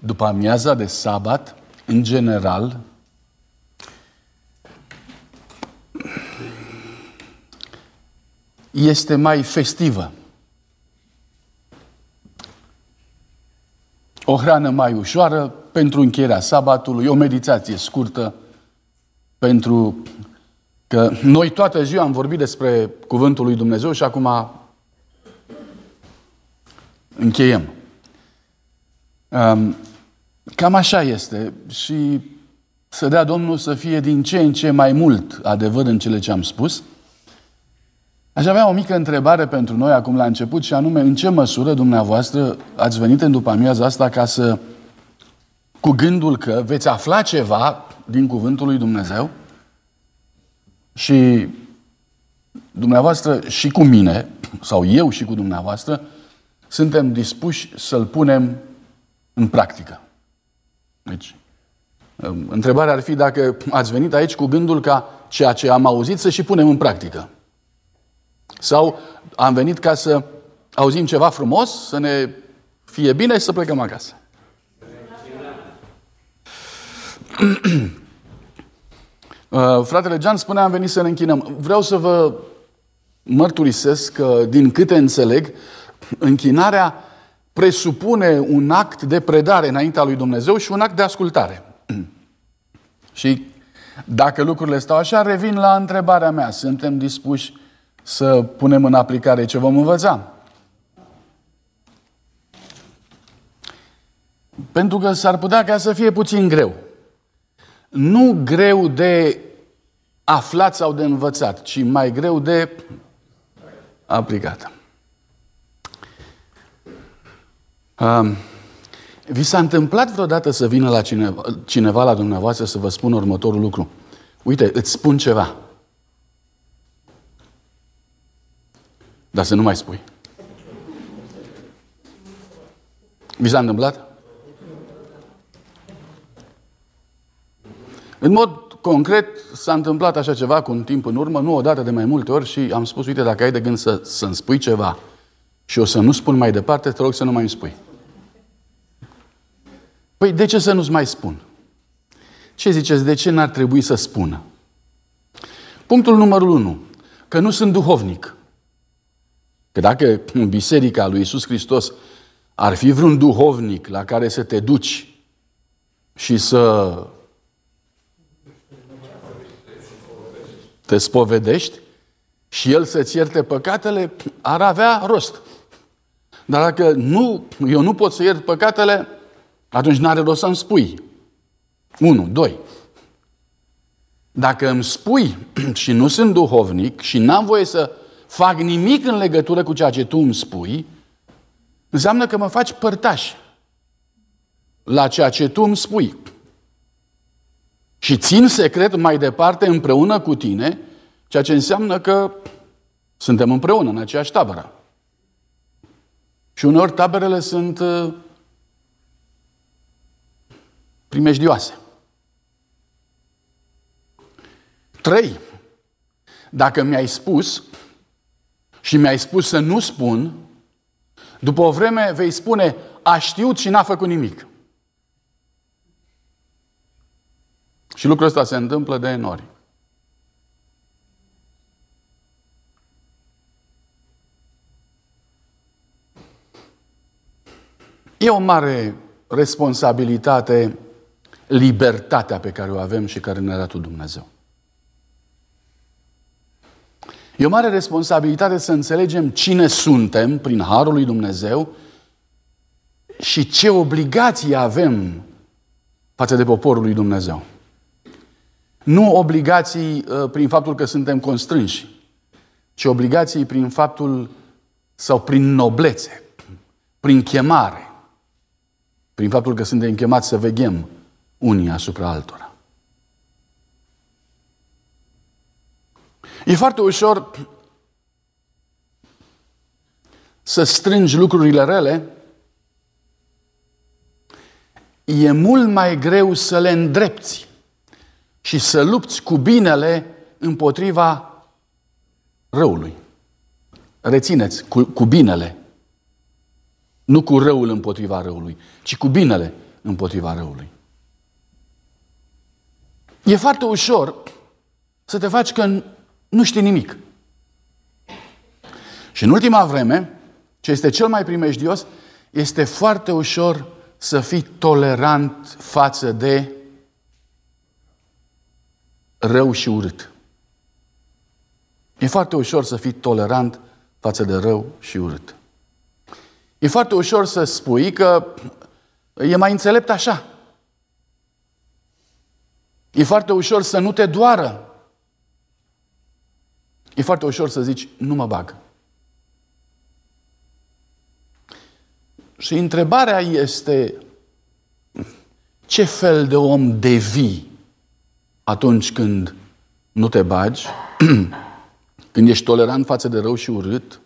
după amiaza de sabat, în general, este mai festivă. O hrană mai ușoară pentru încheierea sabatului, o meditație scurtă pentru că noi toată ziua am vorbit despre Cuvântul lui Dumnezeu și acum încheiem. Cam așa este și să dea Domnul să fie din ce în ce mai mult adevăr în cele ce am spus. Aș avea o mică întrebare pentru noi acum la început și anume, în ce măsură dumneavoastră ați venit în după amiaza asta ca să, cu gândul că veți afla ceva din Cuvântul lui Dumnezeu și dumneavoastră și cu mine, sau eu și cu dumneavoastră, suntem dispuși să-l punem în practică. Deci, întrebarea ar fi dacă ați venit aici cu gândul ca ceea ce am auzit să și punem în practică. Sau am venit ca să auzim ceva frumos, să ne fie bine și să plecăm acasă. Uh, fratele Gian spunea, am venit să ne închinăm. Vreau să vă mărturisesc că, din câte înțeleg, închinarea presupune un act de predare înaintea lui Dumnezeu și un act de ascultare. și dacă lucrurile stau așa, revin la întrebarea mea. Suntem dispuși să punem în aplicare ce vom învăța? Pentru că s-ar putea ca să fie puțin greu. Nu greu de aflat sau de învățat, ci mai greu de aplicat. Um, vi s-a întâmplat vreodată să vină la cineva, cineva la dumneavoastră să vă spună următorul lucru? Uite, îți spun ceva. Dar să nu mai spui. Vi s-a întâmplat? În mod concret s-a întâmplat așa ceva cu un timp în urmă, nu odată de mai multe ori și am spus, uite, dacă ai de gând să, să-mi spui ceva și o să nu spun mai departe, te rog să nu mai îmi spui. Păi de ce să nu-ți mai spun? Ce ziceți, de ce n-ar trebui să spună? Punctul numărul 1. Că nu sunt duhovnic. Că dacă în biserica lui Isus Hristos ar fi vreun duhovnic la care să te duci și să te spovedești și el să-ți ierte păcatele, ar avea rost. Dar dacă nu, eu nu pot să iert păcatele, atunci n-are rost să-mi spui. Unu, doi. Dacă îmi spui și nu sunt duhovnic și n-am voie să fac nimic în legătură cu ceea ce tu îmi spui, înseamnă că mă faci părtaș la ceea ce tu îmi spui. Și țin secret mai departe împreună cu tine, ceea ce înseamnă că suntem împreună în aceeași tabără. Și uneori taberele sunt uh, primejdioase. Trei. Dacă mi-ai spus și mi-ai spus să nu spun, după o vreme vei spune, a știut și n-a făcut nimic. Și lucrul ăsta se întâmplă de nori. E o mare responsabilitate libertatea pe care o avem și care ne-a dat Dumnezeu. E o mare responsabilitate să înțelegem cine suntem prin Harul lui Dumnezeu și ce obligații avem față de poporul lui Dumnezeu. Nu obligații uh, prin faptul că suntem constrânși, ci obligații prin faptul sau prin noblețe, prin chemare, prin faptul că suntem chemați să veghem unii asupra altora. E foarte ușor să strângi lucrurile rele, e mult mai greu să le îndrepți și să lupți cu binele împotriva răului. Rețineți, cu, cu binele. Nu cu răul împotriva răului, ci cu binele împotriva răului. E foarte ușor să te faci că nu știi nimic. Și în ultima vreme, ce este cel mai primejdios, este foarte ușor să fii tolerant față de rău și urât. E foarte ușor să fii tolerant față de rău și urât. E foarte ușor să spui că e mai înțelept așa. E foarte ușor să nu te doară. E foarte ușor să zici, nu mă bag. Și întrebarea este, ce fel de om devii atunci când nu te bagi, când ești tolerant față de rău și urât,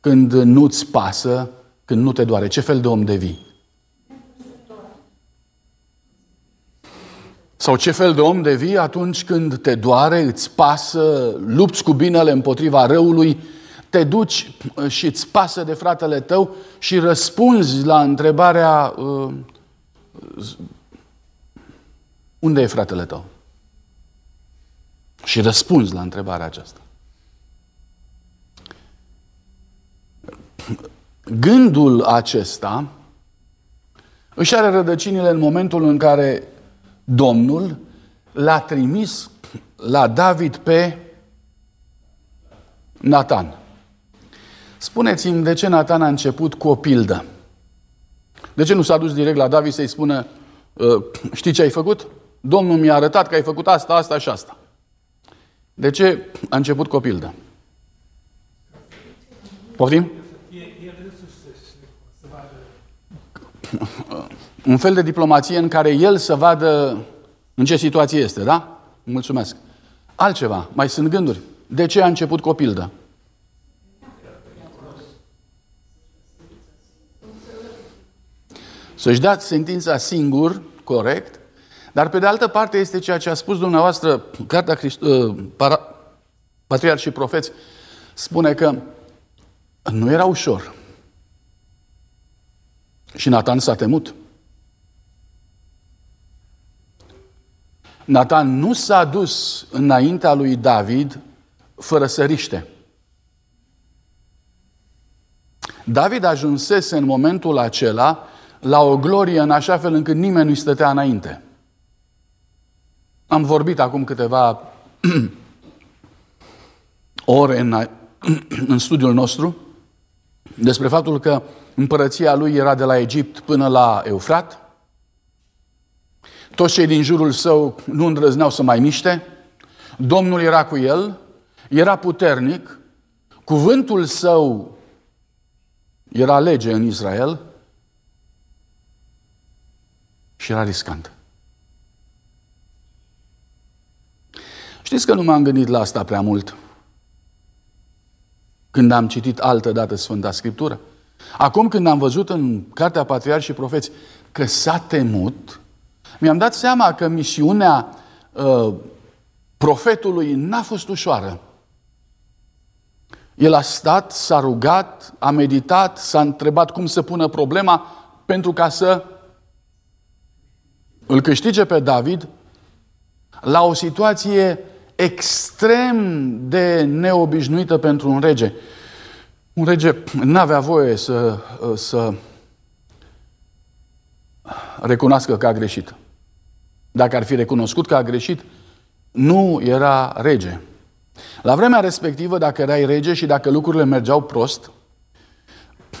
când nu-ți pasă, când nu te doare? Ce fel de om devii? Sau ce fel de om devii atunci când te doare, îți pasă, lupți cu binele împotriva răului, te duci și îți pasă de fratele tău și răspunzi la întrebarea uh, unde e fratele tău? Și răspunzi la întrebarea aceasta. Gândul acesta își are rădăcinile în momentul în care Domnul l-a trimis la David pe Nathan. Spuneți-mi de ce Nathan a început cu o pildă. De ce nu s-a dus direct la David să-i spună ă, știi ce ai făcut? Domnul mi-a arătat că ai făcut asta, asta și asta. De ce a început cu o pildă? Poftim? Un fel de diplomație în care el să vadă în ce situație este, da? Mulțumesc. Altceva, mai sunt gânduri. De ce a început cu o pildă? Să-și dați sentința singur, corect, dar pe de altă parte este ceea ce a spus dumneavoastră, Cartea Christ- uh, para, Patriarh și Profeți, spune că nu era ușor. Și Nathan s-a temut. Nathan nu s-a dus înaintea lui David fără să riște. David ajunsese în momentul acela la o glorie în așa fel încât nimeni nu-i stătea înainte. Am vorbit acum câteva ore în, în studiul nostru despre faptul că împărăția lui era de la Egipt până la Eufrat. Toți cei din jurul său nu îndrăzneau să mai miște. Domnul era cu el, era puternic, cuvântul său era lege în Israel și era riscant. Știți că nu m-am gândit la asta prea mult când am citit altă dată Sfânta Scriptură. Acum când am văzut în Cartea Patriarhi și Profeți că s-a temut, mi-am dat seama că misiunea uh, profetului n-a fost ușoară. El a stat, s-a rugat, a meditat, s-a întrebat cum să pună problema pentru ca să îl câștige pe David la o situație extrem de neobișnuită pentru un rege. Un rege nu avea voie să, să recunoască că a greșit. Dacă ar fi recunoscut că a greșit, nu era rege. La vremea respectivă, dacă erai rege și dacă lucrurile mergeau prost,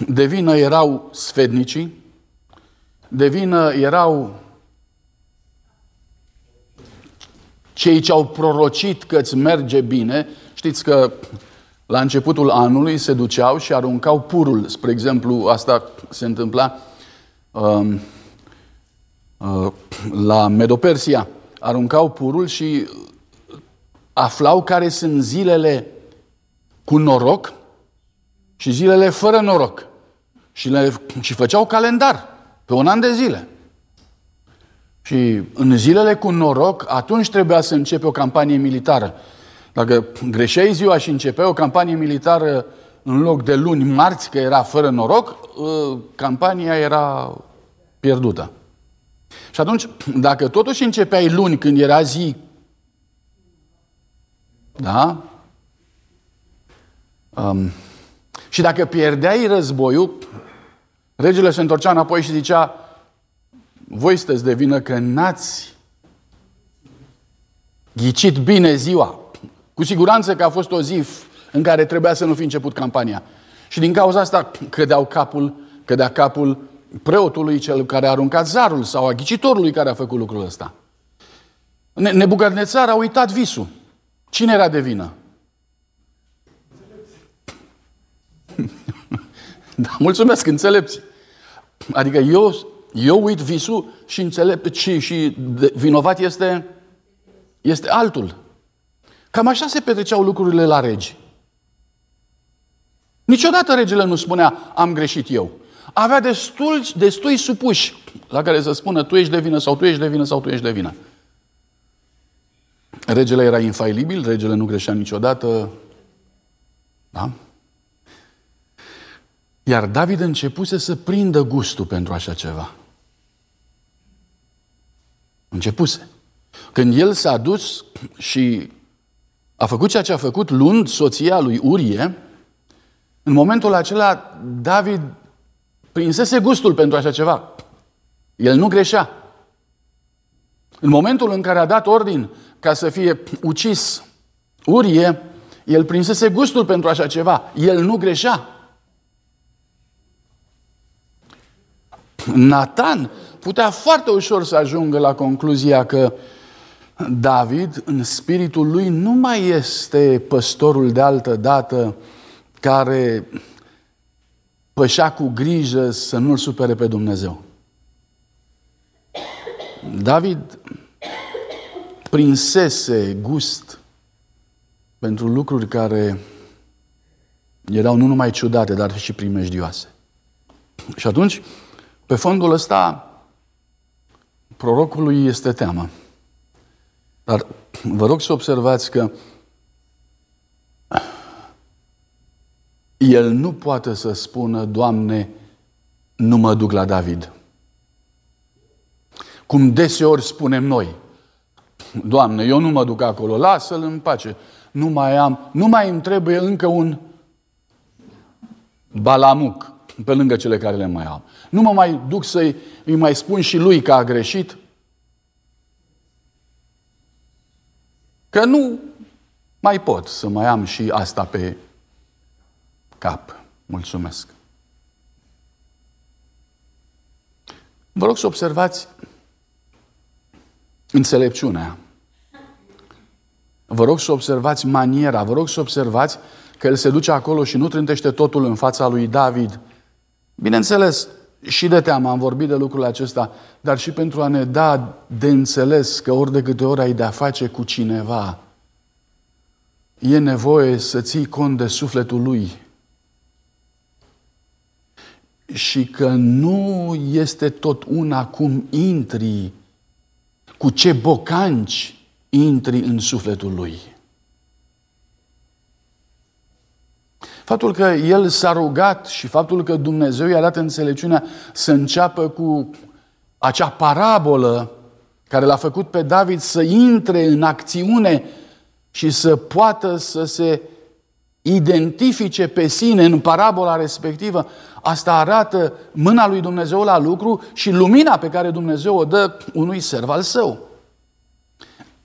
de vină erau sfednicii, de vină erau cei ce au prorocit că îți merge bine. Știți că la începutul anului se duceau și aruncau purul. Spre exemplu, asta se întâmpla um, uh, la Medopersia. Aruncau purul și aflau care sunt zilele cu noroc și zilele fără noroc. Și, le, și făceau calendar pe un an de zile. Și în zilele cu noroc, atunci trebuia să începe o campanie militară. Dacă greșeai ziua și începea o campanie militară în loc de luni, marți, că era fără noroc, ă, campania era pierdută. Și atunci, dacă totuși începeai luni când era zi, da? Um, și dacă pierdeai războiul, regele se întorcea înapoi și zicea, voi sunteți de vină că n-ați ghicit bine ziua. Cu siguranță că a fost o zi în care trebuia să nu fi început campania. Și din cauza asta cădeau capul, cădea capul preotului cel care a aruncat zarul sau a ghicitorului care a făcut lucrul ăsta. Nebucadnețar a uitat visul. Cine era de vină? da, mulțumesc, înțelepți. Adică eu, eu uit visul și înțelept și, și vinovat este, este altul. Cam așa se petreceau lucrurile la regi. Niciodată regele nu spunea, am greșit eu. Avea destul, destui supuși la care să spună, tu ești de vină sau tu ești de vină sau tu ești de vină. Regele era infailibil, regele nu greșea niciodată. Da? Iar David începuse să prindă gustul pentru așa ceva. Începuse. Când el s-a dus și a făcut ceea ce a făcut, luând soția lui Urie, în momentul acela David prinsese gustul pentru așa ceva. El nu greșea. În momentul în care a dat ordin ca să fie ucis Urie, el prinsese gustul pentru așa ceva. El nu greșea. Nathan putea foarte ușor să ajungă la concluzia că David, în spiritul lui, nu mai este păstorul de altă dată care pășea cu grijă să nu-l supere pe Dumnezeu. David prinsese gust pentru lucruri care erau nu numai ciudate, dar și primejdioase. Și atunci, pe fondul ăsta, prorocului este teamă. Dar vă rog să observați că el nu poate să spună, Doamne, nu mă duc la David. Cum deseori spunem noi, Doamne, eu nu mă duc acolo, lasă-l în pace. Nu mai am, nu mai îmi trebuie încă un balamuc pe lângă cele care le mai am. Nu mă mai duc să-i îi mai spun și lui că a greșit. Că nu mai pot să mai am și asta pe cap. Mulțumesc. Vă rog să observați înțelepciunea. Vă rog să observați maniera, vă rog să observați că el se duce acolo și nu trântește totul în fața lui David. Bineînțeles, și de teamă am vorbit de lucrul acesta, dar și pentru a ne da de înțeles că ori de câte ori ai de-a face cu cineva, e nevoie să ții cont de sufletul lui. Și că nu este tot una cum intri, cu ce bocanci intri în sufletul lui. Faptul că el s-a rugat și faptul că Dumnezeu i-a dat înțelepciunea să înceapă cu acea parabolă care l-a făcut pe David să intre în acțiune și să poată să se identifice pe sine în parabola respectivă, asta arată mâna lui Dumnezeu la lucru și lumina pe care Dumnezeu o dă unui serv al său.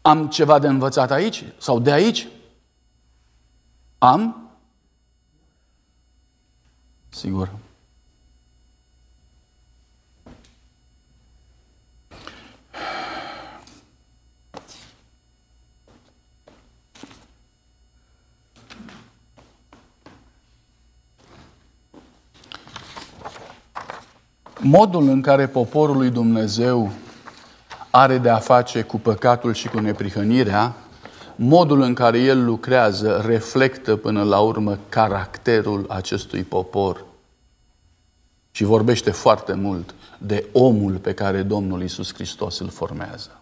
Am ceva de învățat aici sau de aici? Am? Sigur. Modul în care poporul lui Dumnezeu are de a face cu păcatul și cu neprihănirea, modul în care el lucrează reflectă până la urmă caracterul acestui popor și vorbește foarte mult de omul pe care Domnul Isus Hristos îl formează.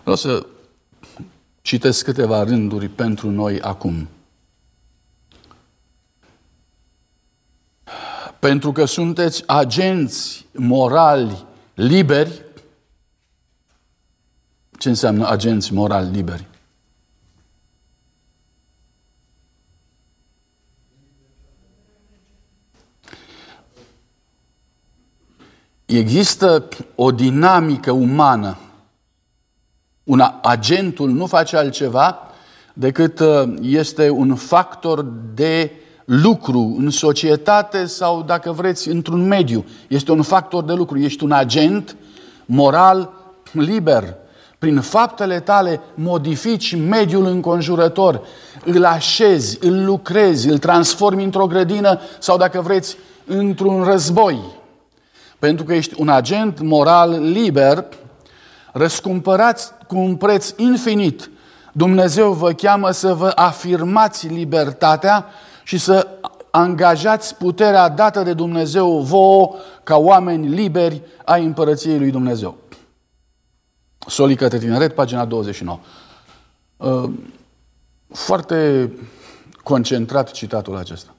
Vreau să citesc câteva rânduri pentru noi acum. Pentru că sunteți agenți morali liberi, Ce înseamnă agenți morali liberi? Există o dinamică umană. Un agentul nu face altceva decât uh, este un factor de lucru în societate sau, dacă vreți, într-un mediu. Este un factor de lucru. Ești un agent moral liber. Prin faptele tale modifici mediul înconjurător, îl așezi, îl lucrezi, îl transformi într-o grădină sau, dacă vreți, într-un război. Pentru că ești un agent moral liber, răscumpărați cu un preț infinit. Dumnezeu vă cheamă să vă afirmați libertatea și să angajați puterea dată de Dumnezeu vouă ca oameni liberi ai împărăției lui Dumnezeu. Soli către tineret, pagina 29. Uh, foarte concentrat citatul acesta.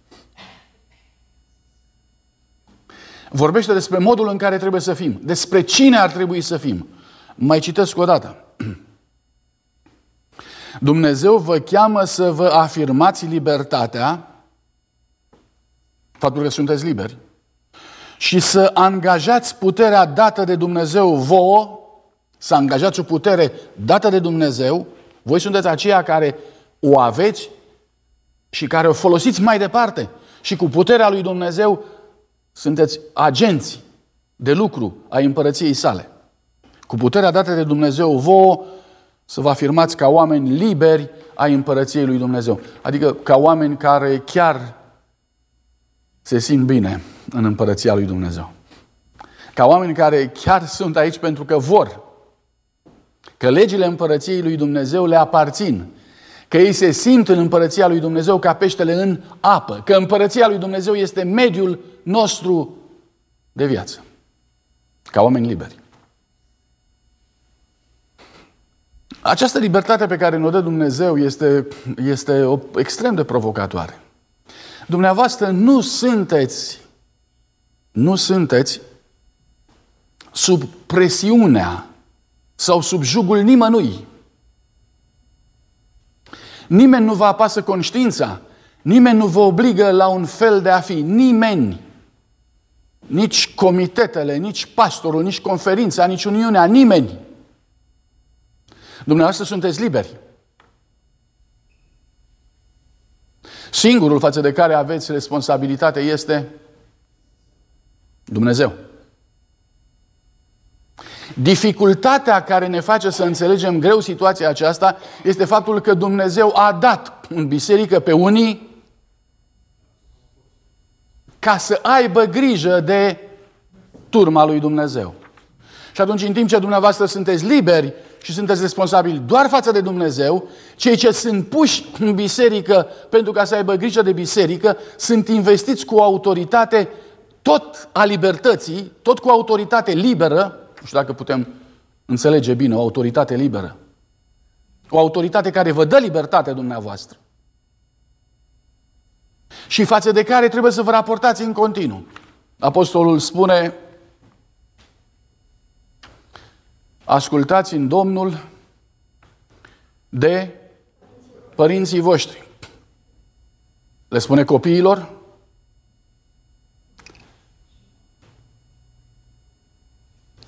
Vorbește despre modul în care trebuie să fim, despre cine ar trebui să fim. Mai citesc o dată. Dumnezeu vă cheamă să vă afirmați libertatea, faptul că sunteți liberi, și să angajați puterea dată de Dumnezeu vouă, să angajați o putere dată de Dumnezeu, voi sunteți aceia care o aveți și care o folosiți mai departe. Și cu puterea lui Dumnezeu sunteți agenți de lucru a împărăției sale. Cu puterea dată de Dumnezeu vouă să vă afirmați ca oameni liberi ai împărăției lui Dumnezeu. Adică ca oameni care chiar se simt bine în împărăția lui Dumnezeu. Ca oameni care chiar sunt aici pentru că vor. Că legile împărăției lui Dumnezeu le aparțin. Că ei se simt în împărăția lui Dumnezeu ca peștele în apă. Că împărăția lui Dumnezeu este mediul nostru de viață. Ca oameni liberi. Această libertate pe care ne-o dă Dumnezeu este, este o, extrem de provocatoare. Dumneavoastră nu sunteți, nu sunteți sub presiunea sau sub jugul nimănui. Nimeni nu vă apasă conștiința, nimeni nu vă obligă la un fel de a fi, nimeni. Nici comitetele, nici pastorul, nici conferința, nici Uniunea, nimeni. Dumneavoastră sunteți liberi. Singurul față de care aveți responsabilitate este Dumnezeu. Dificultatea care ne face să înțelegem greu situația aceasta este faptul că Dumnezeu a dat în biserică pe unii ca să aibă grijă de turma lui Dumnezeu. Și atunci, în timp ce dumneavoastră sunteți liberi și sunteți responsabili doar față de Dumnezeu, cei ce sunt puși în biserică pentru ca să aibă grijă de biserică, sunt investiți cu autoritate tot a libertății, tot cu autoritate liberă, nu știu dacă putem înțelege bine, o autoritate liberă. O autoritate care vă dă libertatea dumneavoastră. Și față de care trebuie să vă raportați în continuu. Apostolul spune, ascultați în Domnul de părinții voștri. Le spune copiilor,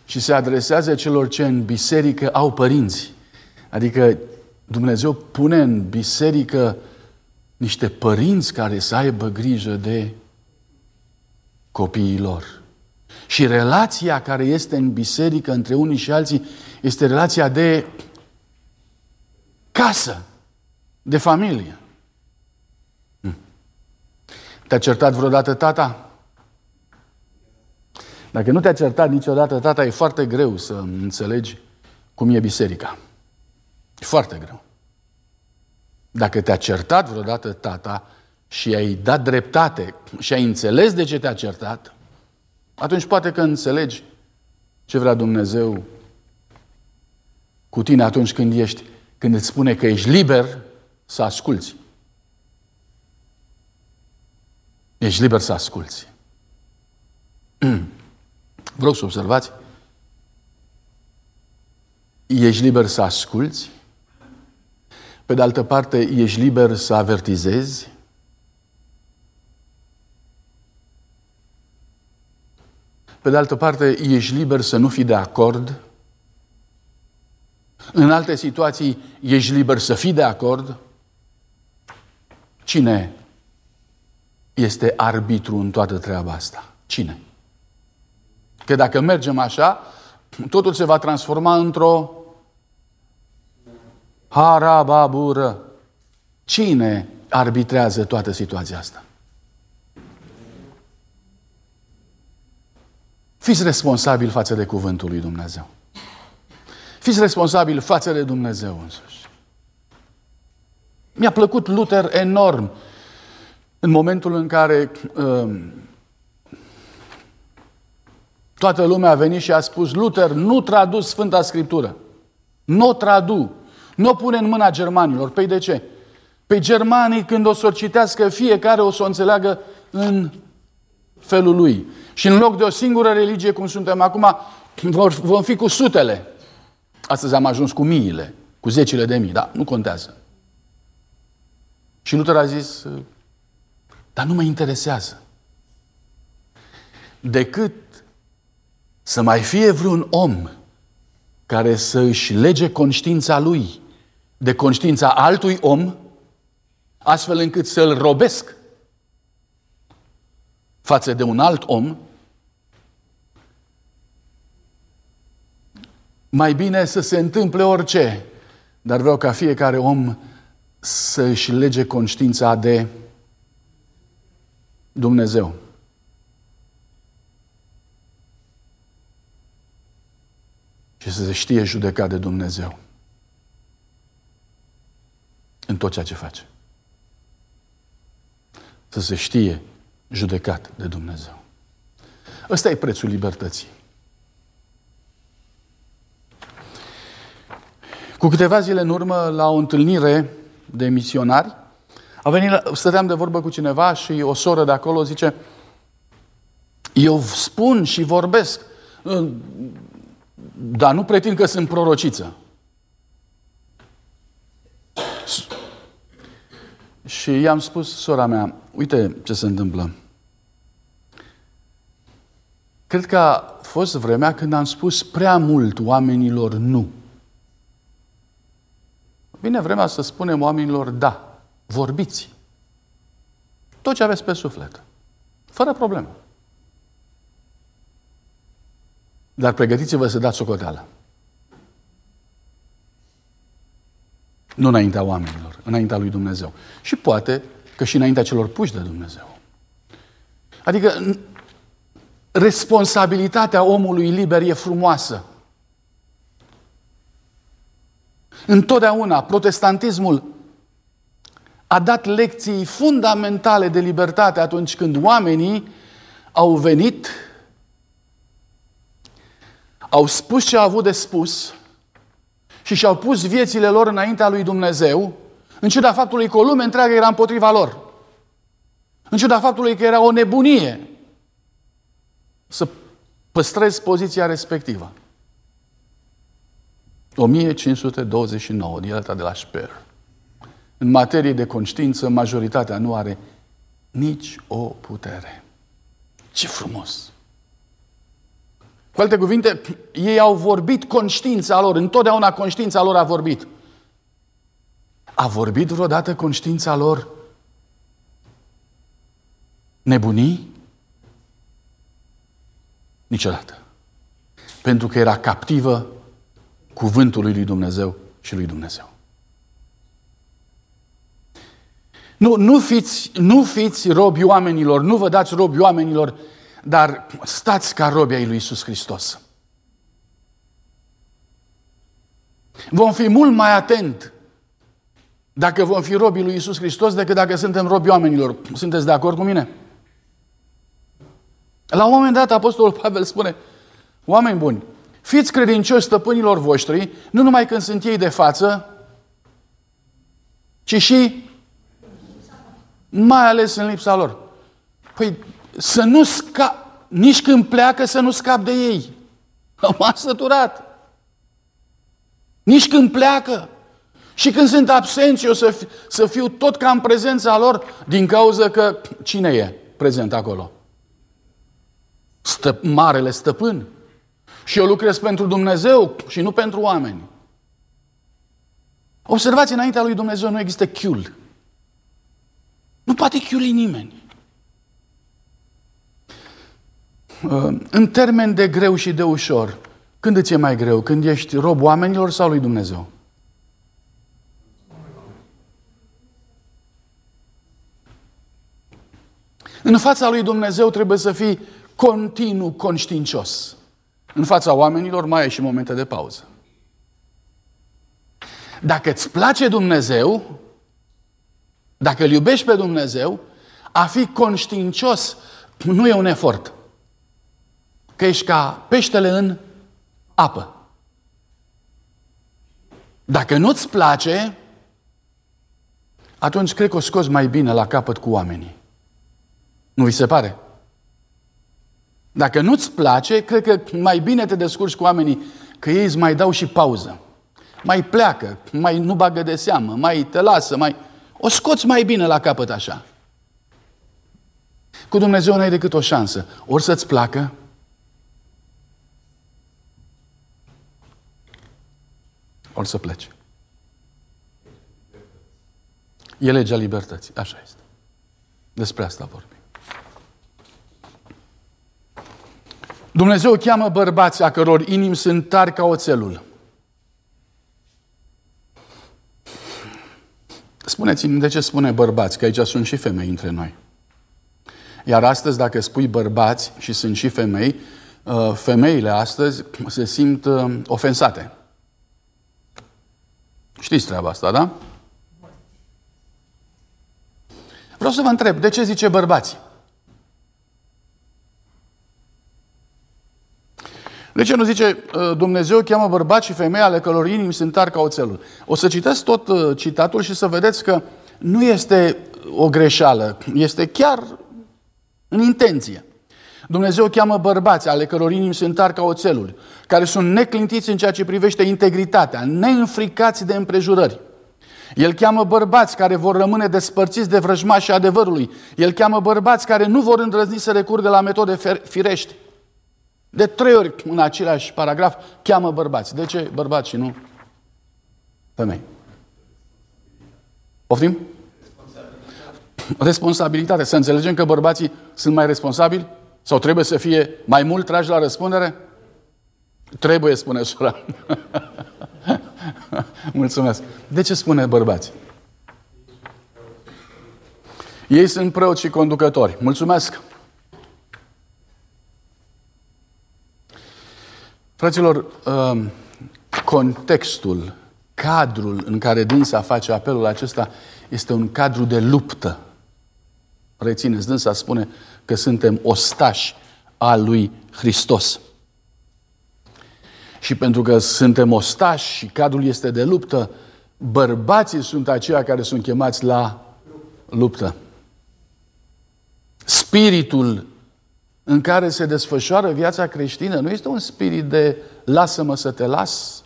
și se adresează celor ce în biserică au părinți. Adică Dumnezeu pune în biserică niște părinți care să aibă grijă de copiii lor. Și relația care este în biserică între unii și alții este relația de casă, de familie. Hm. Te-a certat vreodată tata? Dacă nu te-a certat niciodată tata, e foarte greu să înțelegi cum e biserica. E foarte greu. Dacă te-a certat vreodată tata și ai dat dreptate și ai înțeles de ce te-a certat, atunci poate că înțelegi ce vrea Dumnezeu cu tine atunci când ești, când îți spune că ești liber să asculți. Ești liber să asculți. Vreau să observați, ești liber să asculți, pe de altă parte, ești liber să avertizezi, pe de altă parte, ești liber să nu fii de acord, în alte situații, ești liber să fii de acord. Cine este arbitru în toată treaba asta? Cine? Că dacă mergem așa, totul se va transforma într-o harababură. Cine arbitrează toată situația asta? Fiți responsabil față de cuvântul lui Dumnezeu. Fiți responsabil față de Dumnezeu însuși. Mi-a plăcut Luther enorm în momentul în care um, toată lumea a venit și a spus Luther, nu tradus Sfânta Scriptură. Nu o tradu. Nu o pune în mâna germanilor. Păi de ce? Păi germanii când o să o citească, fiecare o să o înțeleagă în felul lui. Și în loc de o singură religie, cum suntem acum, vom fi cu sutele. Astăzi am ajuns cu miile, cu zecile de mii, dar nu contează. Și Luther a zis, dar nu mă interesează. Decât să mai fie vreun om care să își lege conștiința lui de conștiința altui om, astfel încât să-l robesc față de un alt om, mai bine să se întâmple orice, dar vreau ca fiecare om să își lege conștiința de Dumnezeu. Și să se știe judecat de Dumnezeu în tot ceea ce face. Să se știe judecat de Dumnezeu. Ăsta e prețul libertății. Cu câteva zile în urmă, la o întâlnire de misionari, a venit, stăteam de vorbă cu cineva și o soră de acolo zice eu spun și vorbesc, dar nu pretind că sunt prorociță. Și i-am spus, sora mea, uite ce se întâmplă. Cred că a fost vremea când am spus prea mult oamenilor nu. Vine vremea să spunem oamenilor da, vorbiți. Tot ce aveți pe suflet. Fără problemă. Dar pregătiți-vă să dați socoteală. Nu înaintea oamenilor, înaintea lui Dumnezeu. Și poate că și înaintea celor puși de Dumnezeu. Adică responsabilitatea omului liber e frumoasă. Întotdeauna protestantismul a dat lecții fundamentale de libertate atunci când oamenii au venit, au spus ce au avut de spus și și-au pus viețile lor înaintea lui Dumnezeu, în ciuda faptului că o lume întreagă era împotriva lor. În ciuda faptului că era o nebunie să păstrezi poziția respectivă. 1529, din alta de la Sper. În materie de conștiință, majoritatea nu are nici o putere. Ce frumos! Cu alte cuvinte, ei au vorbit conștiința lor, întotdeauna conștiința lor a vorbit. A vorbit vreodată conștiința lor nebunii? Niciodată. Pentru că era captivă cuvântului lui Dumnezeu și lui Dumnezeu. Nu, nu, fiți, nu fiți robi oamenilor, nu vă dați robi oamenilor, dar stați ca robi ai lui Iisus Hristos. Vom fi mult mai atent dacă vom fi robii lui Iisus Hristos decât dacă suntem robi oamenilor. Sunteți de acord cu mine? La un moment dat, Apostolul Pavel spune, oameni buni, Fiți credincioși stăpânilor voștri, nu numai când sunt ei de față, ci și mai ales în lipsa lor. Păi să nu scap, nici când pleacă să nu scap de ei. M-am săturat. Nici când pleacă. Și când sunt absenți, eu să, fi, să fiu tot ca în prezența lor, din cauza că cine e prezent acolo? Stă, marele stăpân. Și eu lucrez pentru Dumnezeu și nu pentru oameni. Observați, înaintea lui Dumnezeu nu există chiul. Nu poate chiuli nimeni. Uh, în termen de greu și de ușor, când îți e mai greu? Când ești rob oamenilor sau lui Dumnezeu? În fața lui Dumnezeu trebuie să fii continuu conștiincios. În fața oamenilor mai ai și momente de pauză. Dacă îți place Dumnezeu, dacă îl iubești pe Dumnezeu, a fi conștiincios nu e un efort. Că ești ca peștele în apă. Dacă nu-ți place, atunci cred că o scoți mai bine la capăt cu oamenii. Nu vi se pare? Dacă nu-ți place, cred că mai bine te descurci cu oamenii, că ei îți mai dau și pauză. Mai pleacă, mai nu bagă de seamă, mai te lasă, mai... O scoți mai bine la capăt așa. Cu Dumnezeu nu ai decât o șansă. Ori să-ți placă, ori să pleci. E legea libertății. Așa este. Despre asta vorbim. Dumnezeu cheamă bărbați a căror inimi sunt tari ca oțelul. Spuneți-mi de ce spune bărbați, că aici sunt și femei între noi. Iar astăzi, dacă spui bărbați și sunt și femei, uh, femeile astăzi se simt uh, ofensate. Știți treaba asta, da? Vreau să vă întreb, de ce zice bărbați? De ce nu zice uh, Dumnezeu cheamă bărbați și femei ale călor inimi sunt tari ca oțelul? O să citesc tot uh, citatul și să vedeți că nu este o greșeală, este chiar în intenție. Dumnezeu cheamă bărbați ale căror inimi sunt tari ca oțelul, care sunt neclintiți în ceea ce privește integritatea, neînfricați de împrejurări. El cheamă bărbați care vor rămâne despărțiți de vrăjmașii adevărului. El cheamă bărbați care nu vor îndrăzni să recurgă la metode firești. De trei ori în același paragraf cheamă bărbați. De ce bărbați și nu femei? Poftim? Responsabilitate. Să înțelegem că bărbații sunt mai responsabili? Sau trebuie să fie mai mult trași la răspundere? Trebuie, spune sora. Mulțumesc. De ce spune bărbați? Ei sunt preoți și conducători. Mulțumesc. Fraților, um, contextul, cadrul în care dânsa face apelul acesta este un cadru de luptă. Rețineți, dânsa spune că suntem ostași al lui Hristos. Și pentru că suntem ostași și cadrul este de luptă, bărbații sunt aceia care sunt chemați la luptă. Spiritul în care se desfășoară viața creștină nu este un spirit de lasă-mă să te las,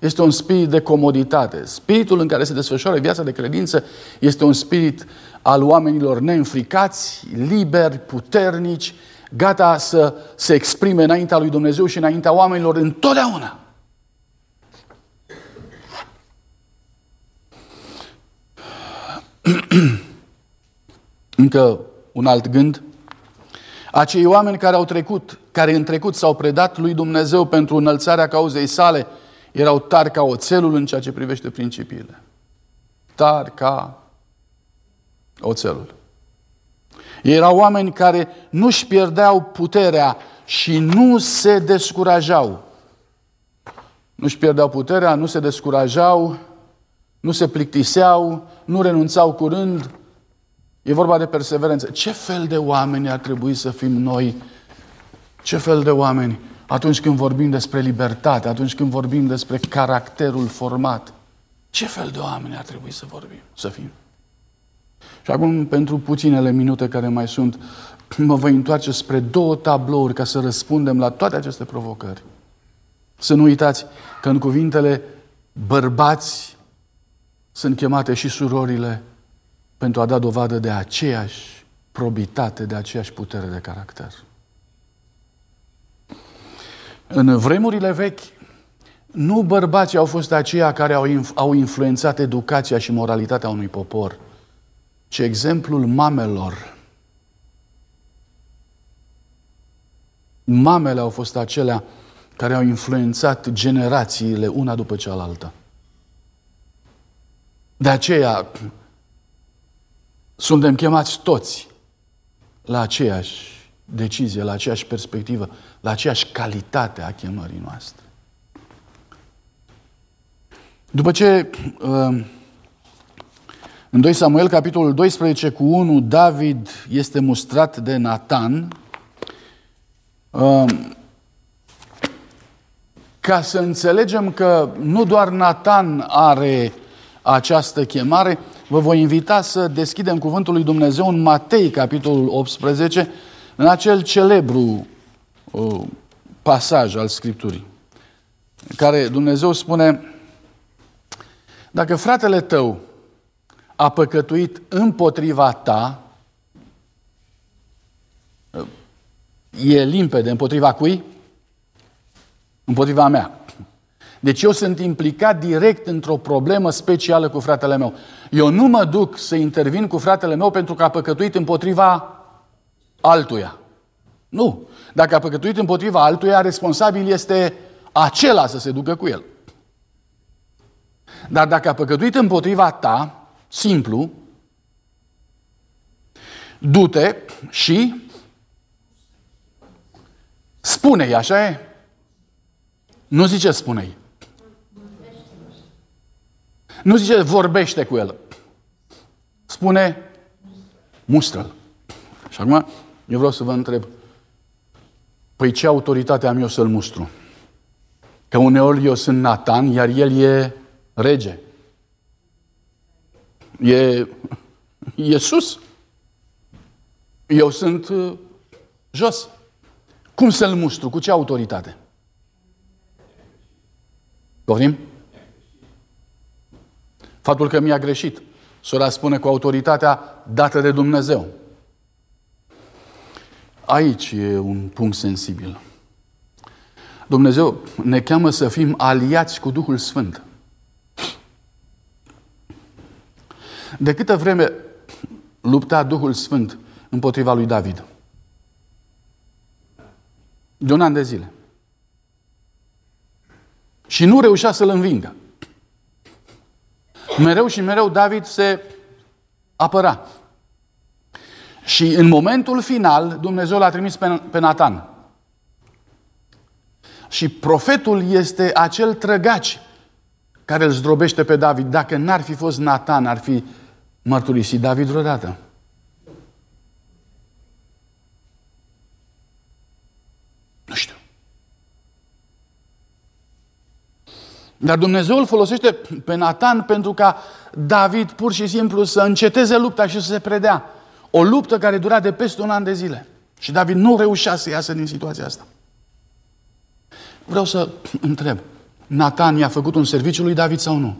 este un spirit de comoditate. Spiritul în care se desfășoară viața de credință este un spirit al oamenilor neînfricați, liberi, puternici, gata să se exprime înaintea lui Dumnezeu și înaintea oamenilor întotdeauna. Încă un alt gând. Acei oameni care au trecut, care în trecut s-au predat lui Dumnezeu pentru înălțarea cauzei sale, erau tari ca oțelul în ceea ce privește principiile. Tari ca oțelul. Ei erau oameni care nu-și pierdeau puterea și nu se descurajau. Nu-și pierdeau puterea, nu se descurajau, nu se plictiseau, nu renunțau curând, E vorba de perseverență. Ce fel de oameni ar trebui să fim noi? Ce fel de oameni? Atunci când vorbim despre libertate, atunci când vorbim despre caracterul format, ce fel de oameni ar trebui să vorbim, să fim? Și acum, pentru puținele minute care mai sunt, mă voi întoarce spre două tablouri ca să răspundem la toate aceste provocări. Să nu uitați că în cuvintele bărbați sunt chemate și surorile pentru a da dovadă de aceeași probitate, de aceeași putere de caracter. În vremurile vechi, nu bărbații au fost aceia care au, au influențat educația și moralitatea unui popor, ci exemplul mamelor. Mamele au fost acelea care au influențat generațiile una după cealaltă. De aceea suntem chemați toți la aceeași decizie, la aceeași perspectivă, la aceeași calitate a chemării noastre. După ce uh, în 2 Samuel, capitolul 12 cu 1, David este mustrat de Nathan, uh, ca să înțelegem că nu doar Nathan are această chemare, vă voi invita să deschidem Cuvântul lui Dumnezeu în Matei, capitolul 18, în acel celebru uh, pasaj al Scripturii, în care Dumnezeu spune, dacă fratele tău a păcătuit împotriva ta, e limpede împotriva cui? Împotriva mea. Deci eu sunt implicat direct într-o problemă specială cu fratele meu. Eu nu mă duc să intervin cu fratele meu pentru că a păcătuit împotriva altuia. Nu. Dacă a păcătuit împotriva altuia, responsabil este acela să se ducă cu el. Dar dacă a păcătuit împotriva ta, simplu, du-te și spune-i, așa e? Nu zice spune-i. Nu zice vorbește cu el. Spune mustră-l. Și acum eu vreau să vă întreb, păi ce autoritate am eu să-l mustru? Că uneori eu sunt Nathan, iar el e rege. E, e sus. Eu sunt uh, jos. Cum să-l mustru? Cu ce autoritate? Poftim? Faptul că mi-a greșit. Sora spune cu autoritatea dată de Dumnezeu. Aici e un punct sensibil. Dumnezeu ne cheamă să fim aliați cu Duhul Sfânt. De câtă vreme lupta Duhul Sfânt împotriva lui David? De un an de zile. Și nu reușea să-l învingă. Mereu și mereu David se apăra. Și în momentul final, Dumnezeu l-a trimis pe, pe Nathan. Și profetul este acel trăgaci care îl zdrobește pe David. Dacă n-ar fi fost Nathan, ar fi mărturisit David vreodată. Nu știu. Dar Dumnezeu îl folosește pe Nathan pentru ca David pur și simplu să înceteze lupta și să se predea. O luptă care dura de peste un an de zile. Și David nu reușea să iasă din situația asta. Vreau să întreb, Nathan i-a făcut un serviciu lui David sau nu?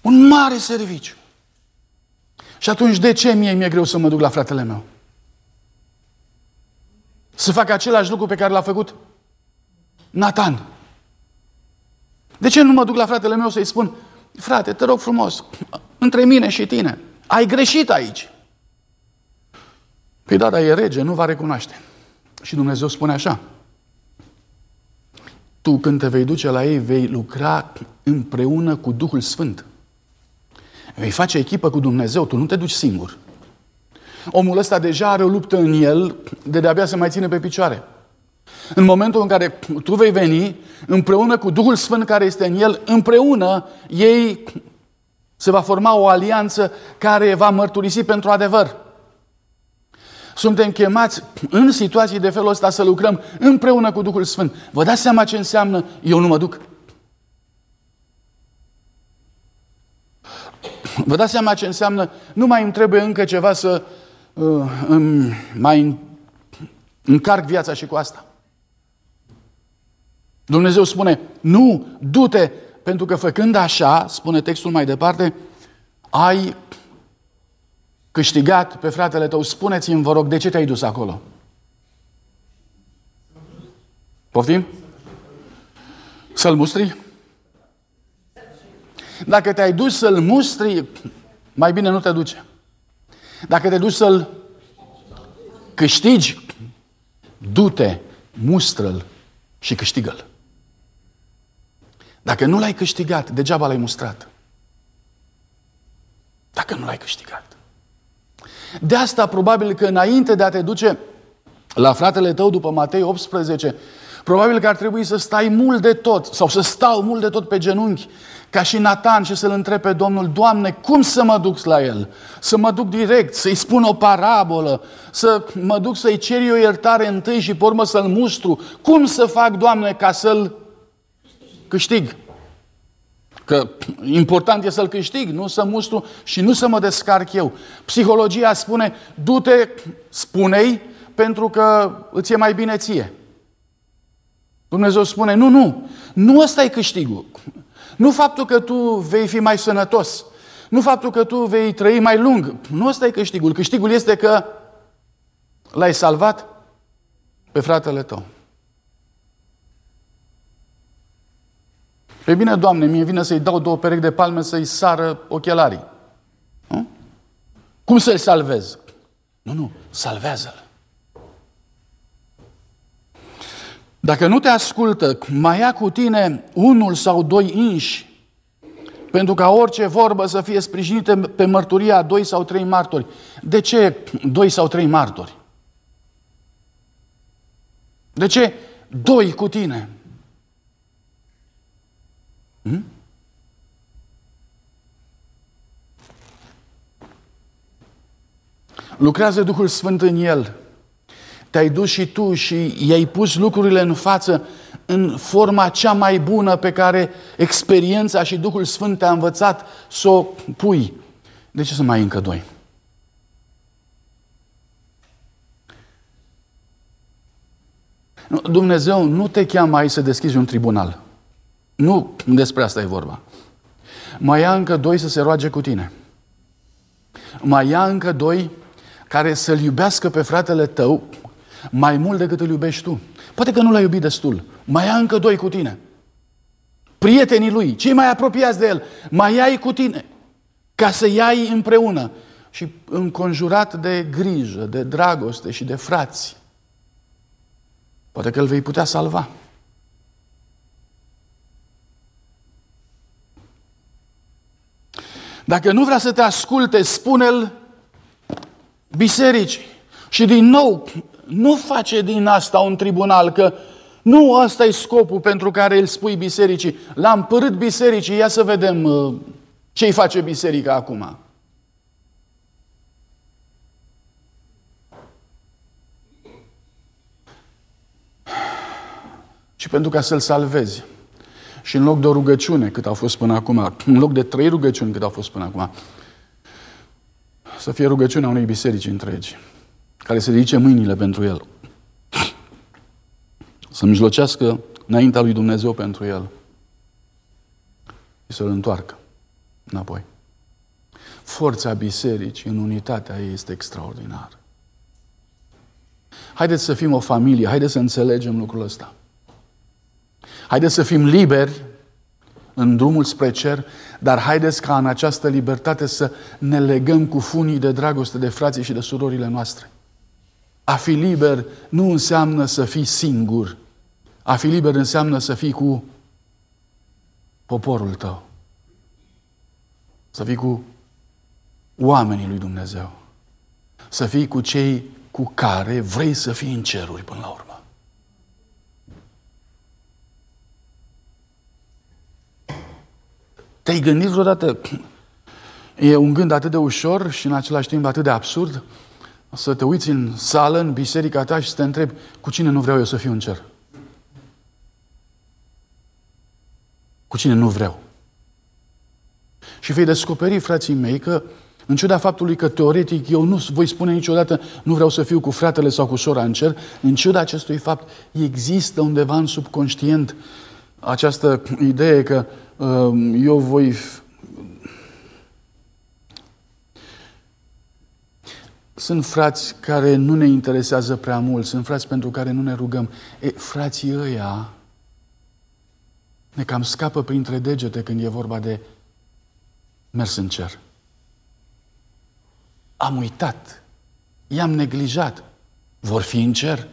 Un mare serviciu. Și atunci de ce mie mi-e greu să mă duc la fratele meu? Să fac același lucru pe care l-a făcut Nathan. De ce nu mă duc la fratele meu să-i spun, frate, te rog frumos, între mine și tine, ai greșit aici. Păi da, dar e rege, nu va recunoaște. Și Dumnezeu spune așa, tu când te vei duce la ei, vei lucra împreună cu Duhul Sfânt. Vei face echipă cu Dumnezeu, tu nu te duci singur. Omul ăsta deja are o luptă în el, de de-abia se mai ține pe picioare. În momentul în care tu vei veni, împreună cu Duhul Sfânt care este în el, împreună ei se va forma o alianță care va mărturisi pentru adevăr. Suntem chemați în situații de felul ăsta să lucrăm împreună cu Duhul Sfânt. Vă dați seama ce înseamnă eu nu mă duc? Vă dați seama ce înseamnă nu mai îmi trebuie încă ceva să uh, îmi mai încarc viața și cu asta. Dumnezeu spune, nu, du-te, pentru că făcând așa, spune textul mai departe, ai câștigat pe fratele tău. Spuneți-mi, vă rog, de ce te-ai dus acolo? Poftim? Să-l mustri? Dacă te-ai dus să-l mustri, mai bine nu te duce. Dacă te duci să-l câștigi, du-te, mustră-l și câștigă-l. Dacă nu l-ai câștigat, degeaba l-ai mustrat. Dacă nu l-ai câștigat. De asta, probabil că înainte de a te duce la fratele tău după Matei 18, probabil că ar trebui să stai mult de tot sau să stau mult de tot pe genunchi ca și Nathan și să-l întreb pe Domnul, Doamne, cum să mă duc la el? Să mă duc direct, să-i spun o parabolă, să mă duc să-i cer eu iertare întâi și pe urmă să-l mustru. Cum să fac, Doamne, ca să-l câștig? Că important e să-l câștig, nu să mustru și nu să mă descarc eu. Psihologia spune, du-te, spune-i, pentru că îți e mai bine ție. Dumnezeu spune, nu, nu, nu ăsta e câștigul. Nu faptul că tu vei fi mai sănătos, nu faptul că tu vei trăi mai lung. Nu ăsta e câștigul. Câștigul este că l-ai salvat pe fratele tău. Pe bine, Doamne, mie vine să-i dau două perechi de palme să-i sară ochelarii. Nu? Cum să-l salvez? Nu, nu, salvează-l. Dacă nu te ascultă, mai ia cu tine unul sau doi inși, pentru ca orice vorbă să fie sprijinită pe mărturia a doi sau trei martori. De ce doi sau trei martori? De ce doi cu tine? Hmm? Lucrează Duhul Sfânt în el. Te-ai dus și tu și i-ai pus lucrurile în față în forma cea mai bună pe care experiența și Duhul Sfânt te-a învățat să o pui. De ce să mai ai încă doi? Dumnezeu nu te cheamă aici să deschizi un tribunal. Nu despre asta e vorba. Mai ia încă doi să se roage cu tine. Mai ia încă doi care să-L iubească pe fratele tău mai mult decât îl iubești tu. Poate că nu l-ai iubit destul. Mai ia încă doi cu tine. Prietenii lui, cei mai apropiați de el, mai ai cu tine. Ca să iai împreună. Și înconjurat de grijă, de dragoste și de frați. Poate că îl vei putea salva. Dacă nu vrea să te asculte, spune-l bisericii. Și din nou, nu face din asta un tribunal, că nu ăsta e scopul pentru care îl spui bisericii. L-am părât bisericii, ia să vedem uh, ce-i face biserica acum. Și pentru ca să-l salvezi. Și în loc de o rugăciune, cât au fost până acum, în loc de trei rugăciuni, cât au fost până acum, să fie rugăciunea unei biserici întregi, care se ridice mâinile pentru el. Să mijlocească înaintea lui Dumnezeu pentru el și să-l întoarcă înapoi. Forța bisericii în unitatea ei este extraordinară. Haideți să fim o familie, haideți să înțelegem lucrul ăsta. Haideți să fim liberi în drumul spre cer, dar haideți ca în această libertate să ne legăm cu funii de dragoste de frații și de surorile noastre. A fi liber nu înseamnă să fii singur. A fi liber înseamnă să fii cu poporul tău. Să fii cu oamenii lui Dumnezeu. Să fii cu cei cu care vrei să fii în ceruri până la urmă. Te-ai gândit vreodată? E un gând atât de ușor și în același timp atât de absurd să te uiți în sală, în biserica ta și să te întrebi cu cine nu vreau eu să fiu în cer. Cu cine nu vreau. Și vei descoperi, frații mei, că în ciuda faptului că teoretic eu nu voi spune niciodată nu vreau să fiu cu fratele sau cu sora în cer, în ciuda acestui fapt există undeva în subconștient această idee că uh, eu voi Sunt frați care nu ne interesează prea mult, sunt frați pentru care nu ne rugăm. E, frații ăia ne cam scapă printre degete când e vorba de mers în cer. Am uitat, i-am neglijat. Vor fi în cer?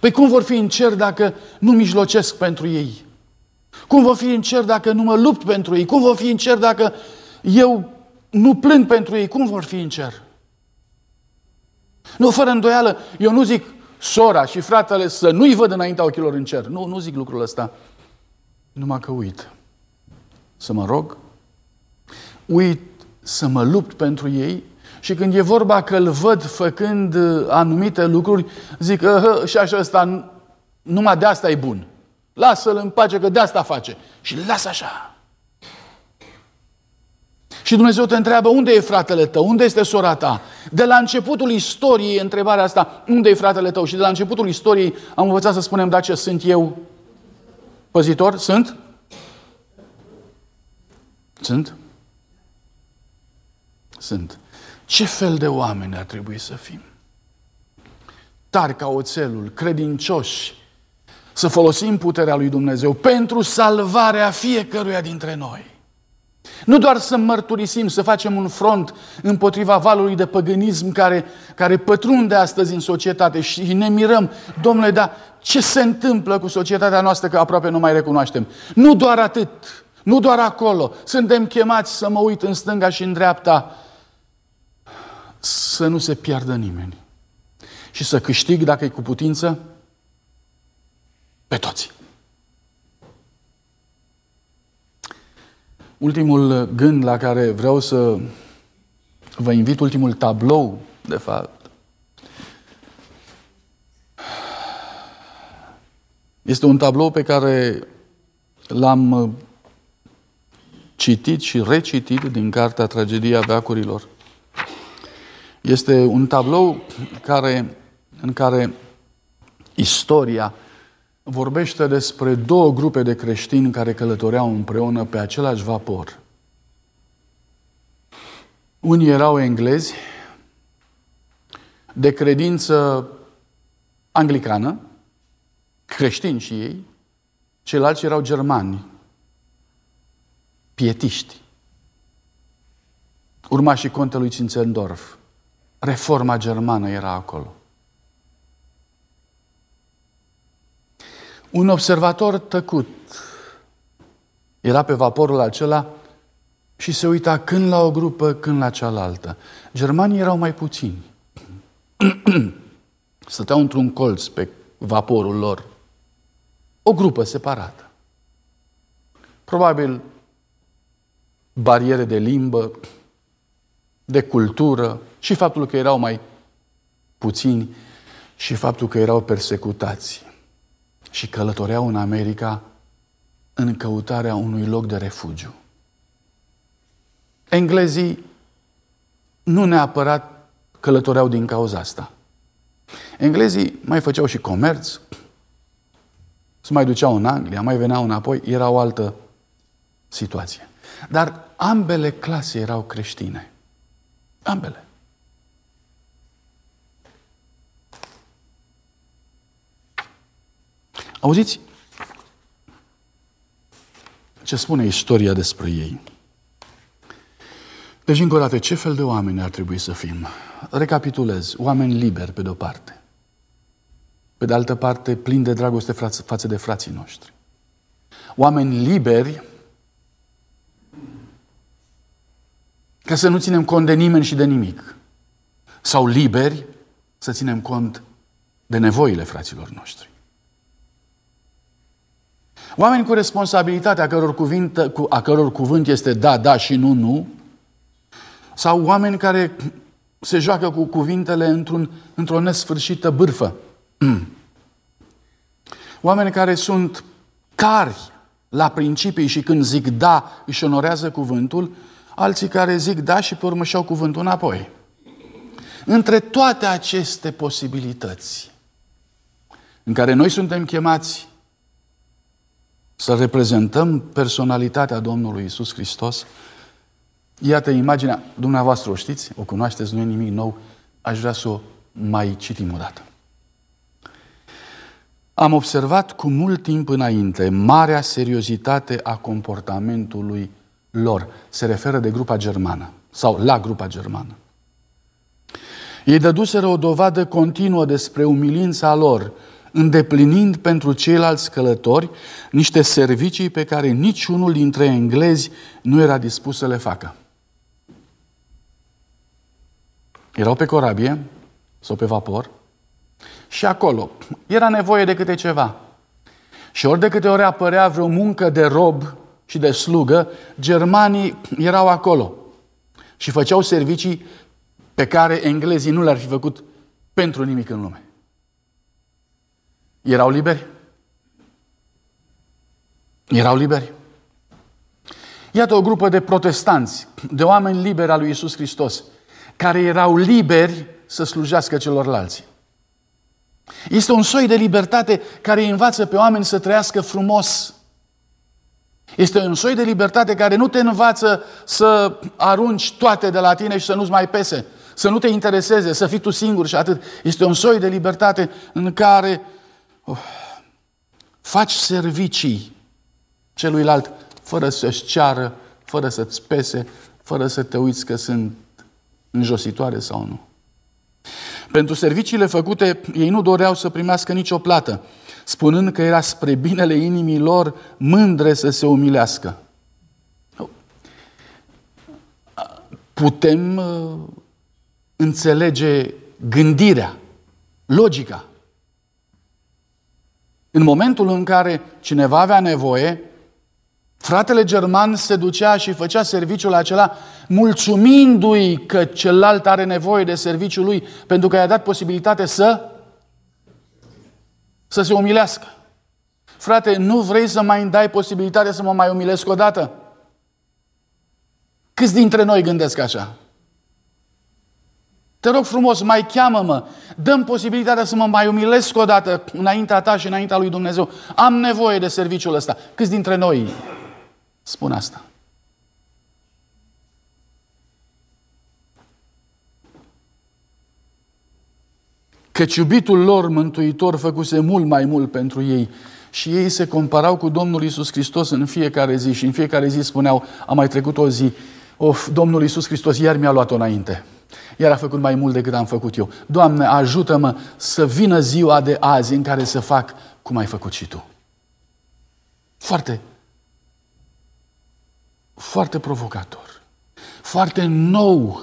Păi cum vor fi în cer dacă nu mijlocesc pentru ei? Cum vor fi în cer dacă nu mă lupt pentru ei? Cum vor fi în cer dacă eu nu plâng pentru ei? Cum vor fi în cer? Nu, fără îndoială, eu nu zic sora și fratele să nu-i văd înaintea ochilor în cer. Nu, nu zic lucrul ăsta. Numai că uit să mă rog, uit să mă lupt pentru ei și când e vorba că îl văd făcând uh, anumite lucruri, zic, și așa ăsta, numai de asta e bun. Lasă-l în pace că de asta face. Și lasă așa. Și Dumnezeu te întreabă, unde e fratele tău? Unde este sora ta? De la începutul istoriei, întrebarea asta, unde e fratele tău? Și de la începutul istoriei am învățat să spunem, da, ce sunt eu păzitor? Sunt? Sunt? Sunt. Ce fel de oameni ar trebui să fim? Tari ca oțelul, credincioși, să folosim puterea lui Dumnezeu pentru salvarea fiecăruia dintre noi. Nu doar să mărturisim, să facem un front împotriva valului de păgânism care, care pătrunde astăzi în societate și ne mirăm, domnule, dar ce se întâmplă cu societatea noastră că aproape nu mai recunoaștem? Nu doar atât, nu doar acolo. Suntem chemați să mă uit în stânga și în dreapta să nu se piardă nimeni. Și să câștig, dacă e cu putință, pe toți. Ultimul gând la care vreau să vă invit, ultimul tablou, de fapt, este un tablou pe care l-am citit și recitit din cartea Tragedia Veacurilor. Este un tablou care, în care istoria vorbește despre două grupe de creștini care călătoreau împreună pe același vapor. Unii erau englezi, de credință anglicană, creștini și ei, ceilalți erau germani, pietiști, urmașii contelui Zinzendorf. Reforma germană era acolo. Un observator tăcut era pe vaporul acela și se uita când la o grupă, când la cealaltă. Germanii erau mai puțini. Stăteau într-un colț pe vaporul lor. O grupă separată. Probabil bariere de limbă, de cultură și faptul că erau mai puțini și faptul că erau persecutați și călătoreau în America în căutarea unui loc de refugiu. Englezii nu neapărat călătoreau din cauza asta. Englezii mai făceau și comerț, se mai duceau în Anglia, mai veneau înapoi, era o altă situație. Dar ambele clase erau creștine. Ambele. Auziți ce spune istoria despre ei. Deci, încă o dată, ce fel de oameni ar trebui să fim? Recapitulez. Oameni liberi, pe de-o parte. Pe de altă parte, plini de dragoste față de frații noștri. Oameni liberi ca să nu ținem cont de nimeni și de nimic. Sau liberi să ținem cont de nevoile fraților noștri. Oameni cu responsabilitate, a căror, cuvinte, a căror cuvânt este da, da și nu, nu, sau oameni care se joacă cu cuvintele într-un, într-o nesfârșită bârfă. Oameni care sunt tari la principii și când zic da, își onorează cuvântul, alții care zic da și pe urmă și-au cuvântul înapoi. Între toate aceste posibilități în care noi suntem chemați să reprezentăm personalitatea Domnului Isus Hristos, iată imaginea, dumneavoastră o știți, o cunoașteți, nu e nimic nou, aș vrea să o mai citim o dată. Am observat cu mult timp înainte marea seriozitate a comportamentului lor. Se referă de grupa germană sau la grupa germană. Ei dăduseră o dovadă continuă despre umilința lor, îndeplinind pentru ceilalți călători niște servicii pe care niciunul dintre englezi nu era dispus să le facă. Erau pe corabie sau pe vapor și acolo era nevoie de câte ceva. Și ori de câte ori apărea vreo muncă de rob și de slugă, germanii erau acolo și făceau servicii pe care englezii nu le-ar fi făcut pentru nimic în lume. Erau liberi? Erau liberi? Iată o grupă de protestanți, de oameni liberi al lui Isus Hristos, care erau liberi să slujească celorlalți. Este un soi de libertate care învață pe oameni să trăiască frumos. Este un soi de libertate care nu te învață să arunci toate de la tine și să nu-ți mai pese, să nu te intereseze, să fii tu singur și atât. Este un soi de libertate în care oh, faci servicii celuilalt fără să-și ceară, fără să-ți pese, fără să te uiți că sunt înjositoare sau nu. Pentru serviciile făcute, ei nu doreau să primească nicio plată, spunând că era spre binele inimii lor mândre să se umilească. Putem uh, înțelege gândirea, logica. În momentul în care cineva avea nevoie, Fratele german se ducea și făcea serviciul acela mulțumindu-i că celălalt are nevoie de serviciul lui pentru că i-a dat posibilitate să să se umilească. Frate, nu vrei să mai îmi dai posibilitatea să mă mai umilesc o dată? Câți dintre noi gândesc așa? Te rog frumos, mai cheamă-mă, dăm posibilitatea să mă mai umilesc o dată înaintea ta și înaintea lui Dumnezeu. Am nevoie de serviciul ăsta. Câți dintre noi spun asta. Căci iubitul lor mântuitor făcuse mult mai mult pentru ei și ei se comparau cu Domnul Isus Hristos în fiecare zi și în fiecare zi spuneau, a mai trecut o zi, of, Domnul Isus Hristos iar mi-a luat-o înainte. Iar a făcut mai mult decât am făcut eu. Doamne, ajută-mă să vină ziua de azi în care să fac cum ai făcut și Tu. Foarte foarte provocator, foarte nou.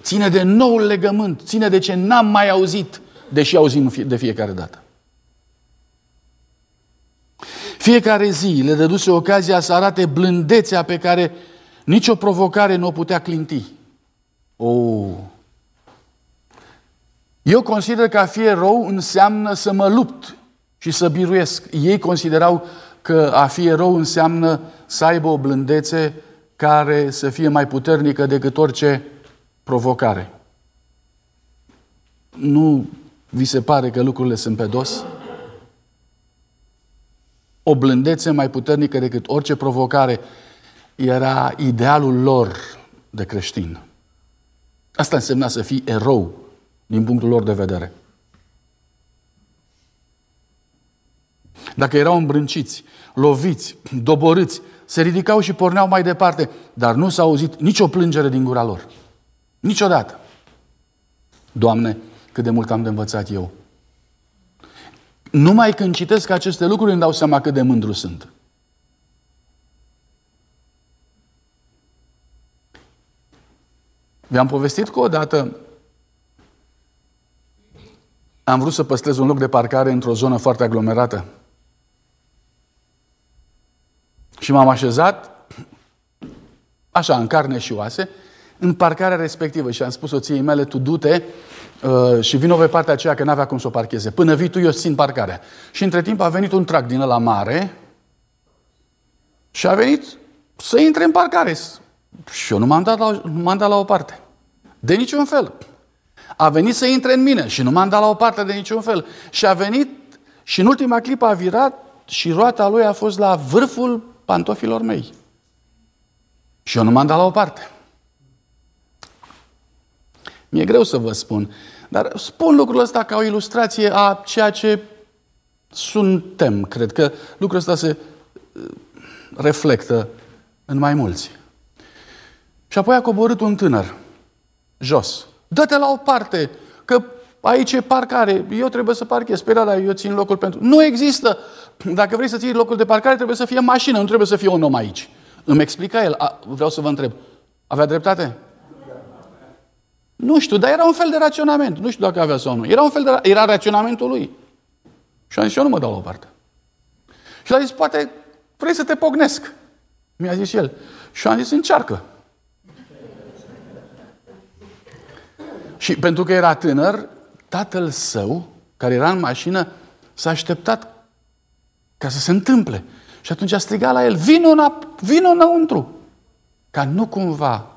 Ține de noul legământ, ține de ce n-am mai auzit, deși auzim de fiecare dată. Fiecare zi le dăduse ocazia să arate blândețea pe care nicio provocare nu o putea clinti. Oh. Eu consider că a fi erou înseamnă să mă lupt și să biruiesc. Ei considerau că a fi erou înseamnă să aibă o blândețe care să fie mai puternică decât orice provocare. Nu vi se pare că lucrurile sunt pe dos? O blândețe mai puternică decât orice provocare era idealul lor de creștin. Asta însemna să fii erou din punctul lor de vedere. Dacă erau îmbrânciți, loviți, doborâți, se ridicau și porneau mai departe, dar nu s-a auzit nicio plângere din gura lor. Niciodată. Doamne, cât de mult am de învățat eu. Numai când citesc aceste lucruri îmi dau seama cât de mândru sunt. Vi-am povestit că odată am vrut să păstrez un loc de parcare într-o zonă foarte aglomerată. Și m-am așezat, așa, în carne și oase, în parcarea respectivă și am spus soției mele, tu du-te uh, și vină pe partea aceea că n-avea cum să o parcheze. Până vii tu, eu țin parcarea. Și între timp a venit un trac din la mare și a venit să intre în parcare. Și eu nu m-am dat la, nu m-am dat la o parte. De niciun fel. A venit să intre în mine și nu m-am dat la o parte de niciun fel. Și a venit și în ultima clipă a virat și roata lui a fost la vârful pantofilor mei. Și eu nu m-am dat la o parte. Mi-e greu să vă spun, dar spun lucrul ăsta ca o ilustrație a ceea ce suntem. Cred că lucrul ăsta se uh, reflectă în mai mulți. Și apoi a coborât un tânăr, jos. Dă-te la o parte, că aici e parcare, eu trebuie să parchez pe dar eu țin locul pentru... Nu există! Dacă vrei să ții locul de parcare, trebuie să fie mașină, nu trebuie să fie un om aici. Îmi explica el. A, vreau să vă întreb. Avea dreptate? Nu știu, dar era un fel de raționament. Nu știu dacă avea sau nu. Era un fel de... Era raționamentul lui. Și am zis, eu nu mă dau la o parte. Și a zis, poate vrei să te pognesc. Mi-a zis el. Și am zis, încearcă. Și pentru că era tânăr, tatăl său, care era în mașină, s-a așteptat ca să se întâmple. Și atunci a strigat la el, vino, înap- vino înăuntru. Ca nu cumva,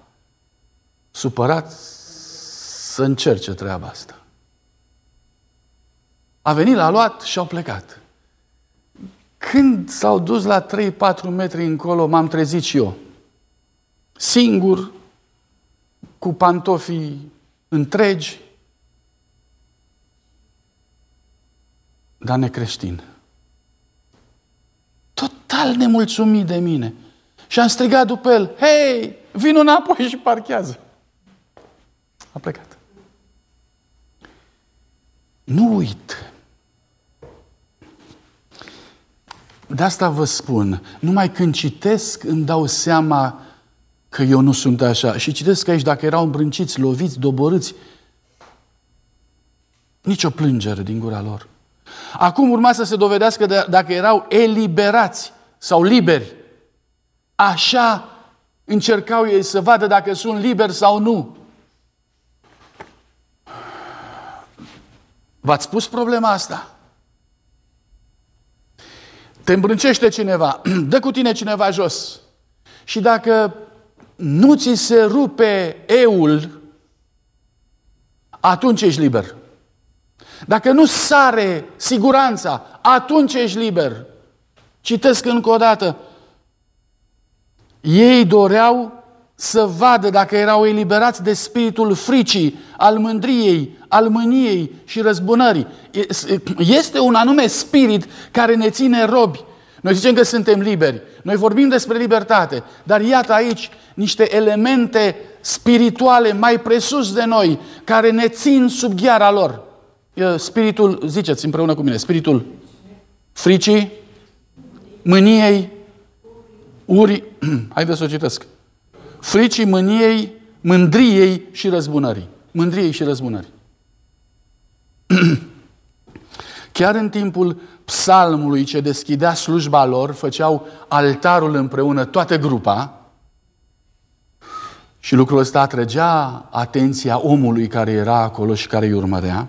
supărat, să încerce treaba asta. A venit, l-a luat și au plecat. Când s-au dus la 3-4 metri încolo, m-am trezit și eu. Singur, cu pantofii întregi, dar necreștin. Total nemulțumit de mine. Și am strigat după el, hei, vin înapoi și parchează. A plecat. Nu uit. De asta vă spun, numai când citesc îmi dau seama că eu nu sunt așa. Și citesc aici, dacă erau îmbrânciți, loviți, doborâți, nicio plângere din gura lor. Acum urma să se dovedească de, dacă erau eliberați sau liberi. Așa încercau ei să vadă dacă sunt liberi sau nu. V-ați pus problema asta? Te îmbrâncește cineva, dă cu tine cineva jos. Și dacă nu ți se rupe eul, atunci ești liber. Dacă nu sare siguranța, atunci ești liber. Citesc încă o dată. Ei doreau să vadă dacă erau eliberați de spiritul fricii, al mândriei, al mâniei și răzbunării. Este un anume spirit care ne ține robi. Noi zicem că suntem liberi. Noi vorbim despre libertate. Dar iată aici niște elemente spirituale mai presus de noi, care ne țin sub gheara lor. Spiritul, ziceți împreună cu mine, spiritul fricii, mâniei, uri, haideți să o citesc. Fricii, mâniei, mândriei și răzbunării. Mândriei și răzbunării. Chiar în timpul psalmului ce deschidea slujba lor, făceau altarul împreună, toată grupa, și lucrul ăsta atrăgea atenția omului care era acolo și care îi urmărea.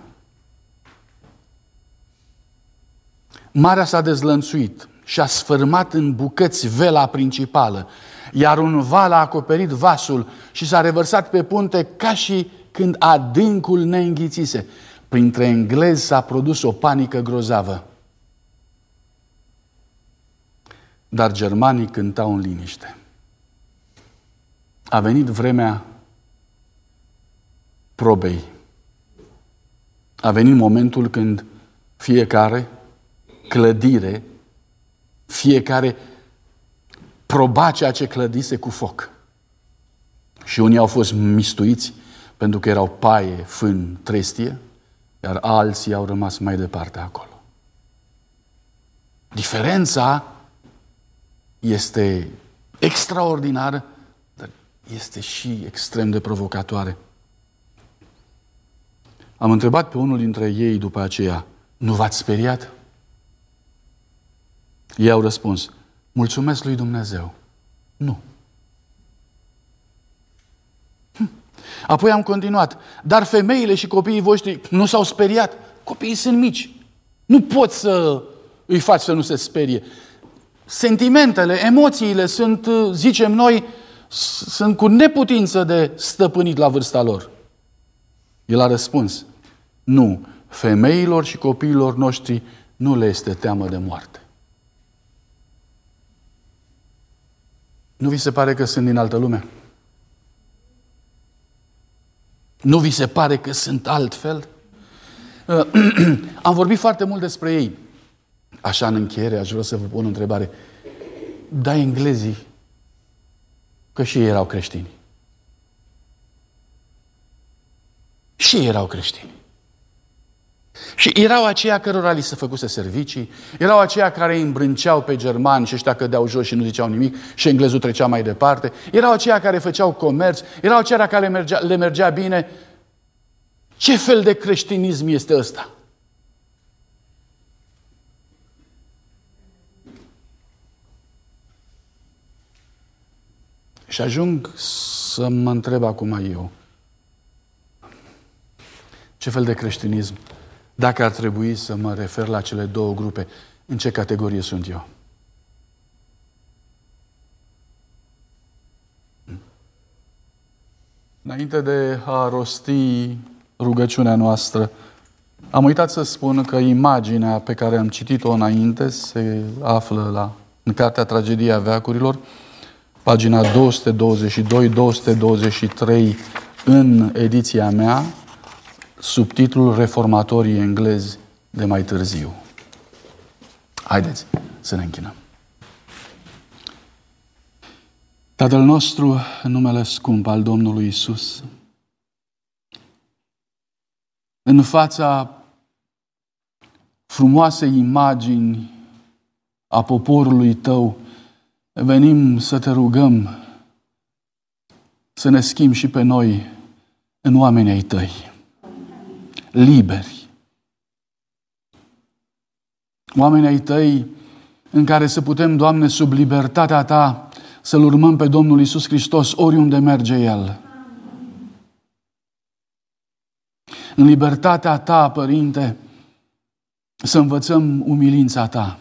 Marea s-a dezlănțuit și a sfârmat în bucăți vela principală, iar un val a acoperit vasul și s-a revărsat pe punte ca și când adâncul ne înghițise. Printre englezi s-a produs o panică grozavă. Dar germanii cântau în liniște. A venit vremea probei. A venit momentul când fiecare clădire, fiecare proba ceea ce clădise cu foc. Și unii au fost mistuiți pentru că erau paie, fân, trestie, iar alții au rămas mai departe acolo. Diferența este extraordinară, dar este și extrem de provocatoare. Am întrebat pe unul dintre ei după aceea, nu v-ați speriat? Ei au răspuns, mulțumesc lui Dumnezeu. Nu. Apoi am continuat, dar femeile și copiii voștri nu s-au speriat. Copiii sunt mici. Nu poți să îi faci să nu se sperie. Sentimentele, emoțiile sunt, zicem noi, sunt cu neputință de stăpânit la vârsta lor. El a răspuns, nu, femeilor și copiilor noștri nu le este teamă de moarte. Nu vi se pare că sunt din altă lume? Nu vi se pare că sunt altfel? Am vorbit foarte mult despre ei. Așa, în încheiere, aș vrea să vă pun o întrebare. Da, englezii, că și ei erau creștini. Și ei erau creștini. Și erau aceia cărora li se făcuse servicii, erau aceia care îi îmbrânceau pe germani și ăștia cădeau jos și nu ziceau nimic și englezul trecea mai departe, erau aceia care făceau comerț, erau aceia care le mergea, le mergea bine. Ce fel de creștinism este ăsta? Și ajung să mă întreb acum eu, ce fel de creștinism dacă ar trebui să mă refer la cele două grupe, în ce categorie sunt eu? Înainte de a rosti rugăciunea noastră, am uitat să spun că imaginea pe care am citit-o înainte se află la, în Cartea Tragedia Veacurilor, pagina 222-223 în ediția mea, subtitlul Reformatorii englezi de mai târziu. Haideți să ne închinăm. Tatăl nostru, în numele scump al Domnului Isus, în fața frumoasei imagini a poporului tău, venim să te rugăm să ne schimbi și pe noi în oamenii ai tăi liberi. Oamenii ai tăi în care să putem, Doamne, sub libertatea Ta, să-L urmăm pe Domnul Isus Hristos oriunde merge El. În libertatea Ta, Părinte, să învățăm umilința Ta.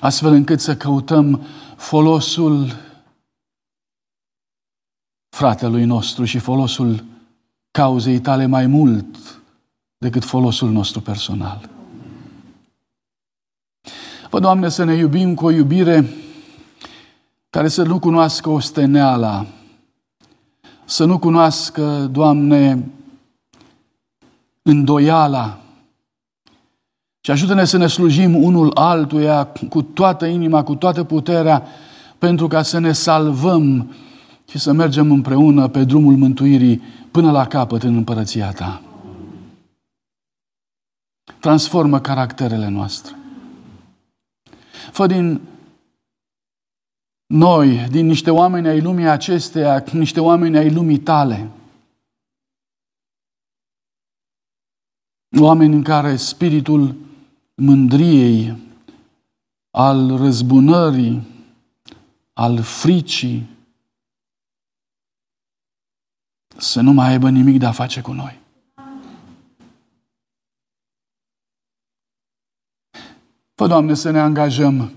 Astfel încât să căutăm folosul fratelui nostru și folosul cauzei tale mai mult decât folosul nostru personal. Vă, Doamne, să ne iubim cu o iubire care să nu cunoască osteneala, să nu cunoască, Doamne, îndoiala, și ajută-ne să ne slujim unul altuia cu toată inima, cu toată puterea, pentru ca să ne salvăm și să mergem împreună pe drumul mântuirii până la capăt în împărăția ta. Transformă caracterele noastre. Fă din noi, din niște oameni ai lumii acesteia, niște oameni ai lumii tale. Oameni în care spiritul mândriei, al răzbunării, al fricii, să nu mai aibă nimic de a face cu noi. Fă, Doamne, să ne angajăm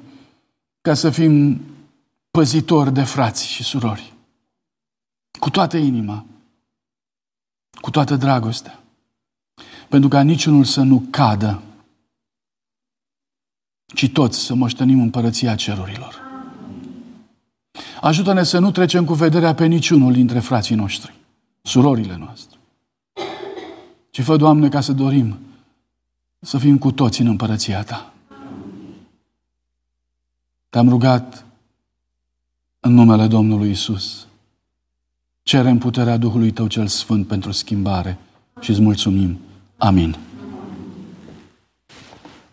ca să fim păzitori de frați și surori. Cu toată inima. Cu toată dragostea. Pentru ca niciunul să nu cadă, ci toți să moștenim împărăția cerurilor. Ajută-ne să nu trecem cu vederea pe niciunul dintre frații noștri surorile noastre. Ci fă, Doamne, ca să dorim să fim cu toți în împărăția Ta. Te-am rugat în numele Domnului Isus. Cerem puterea Duhului Tău cel Sfânt pentru schimbare și îți mulțumim. Amin.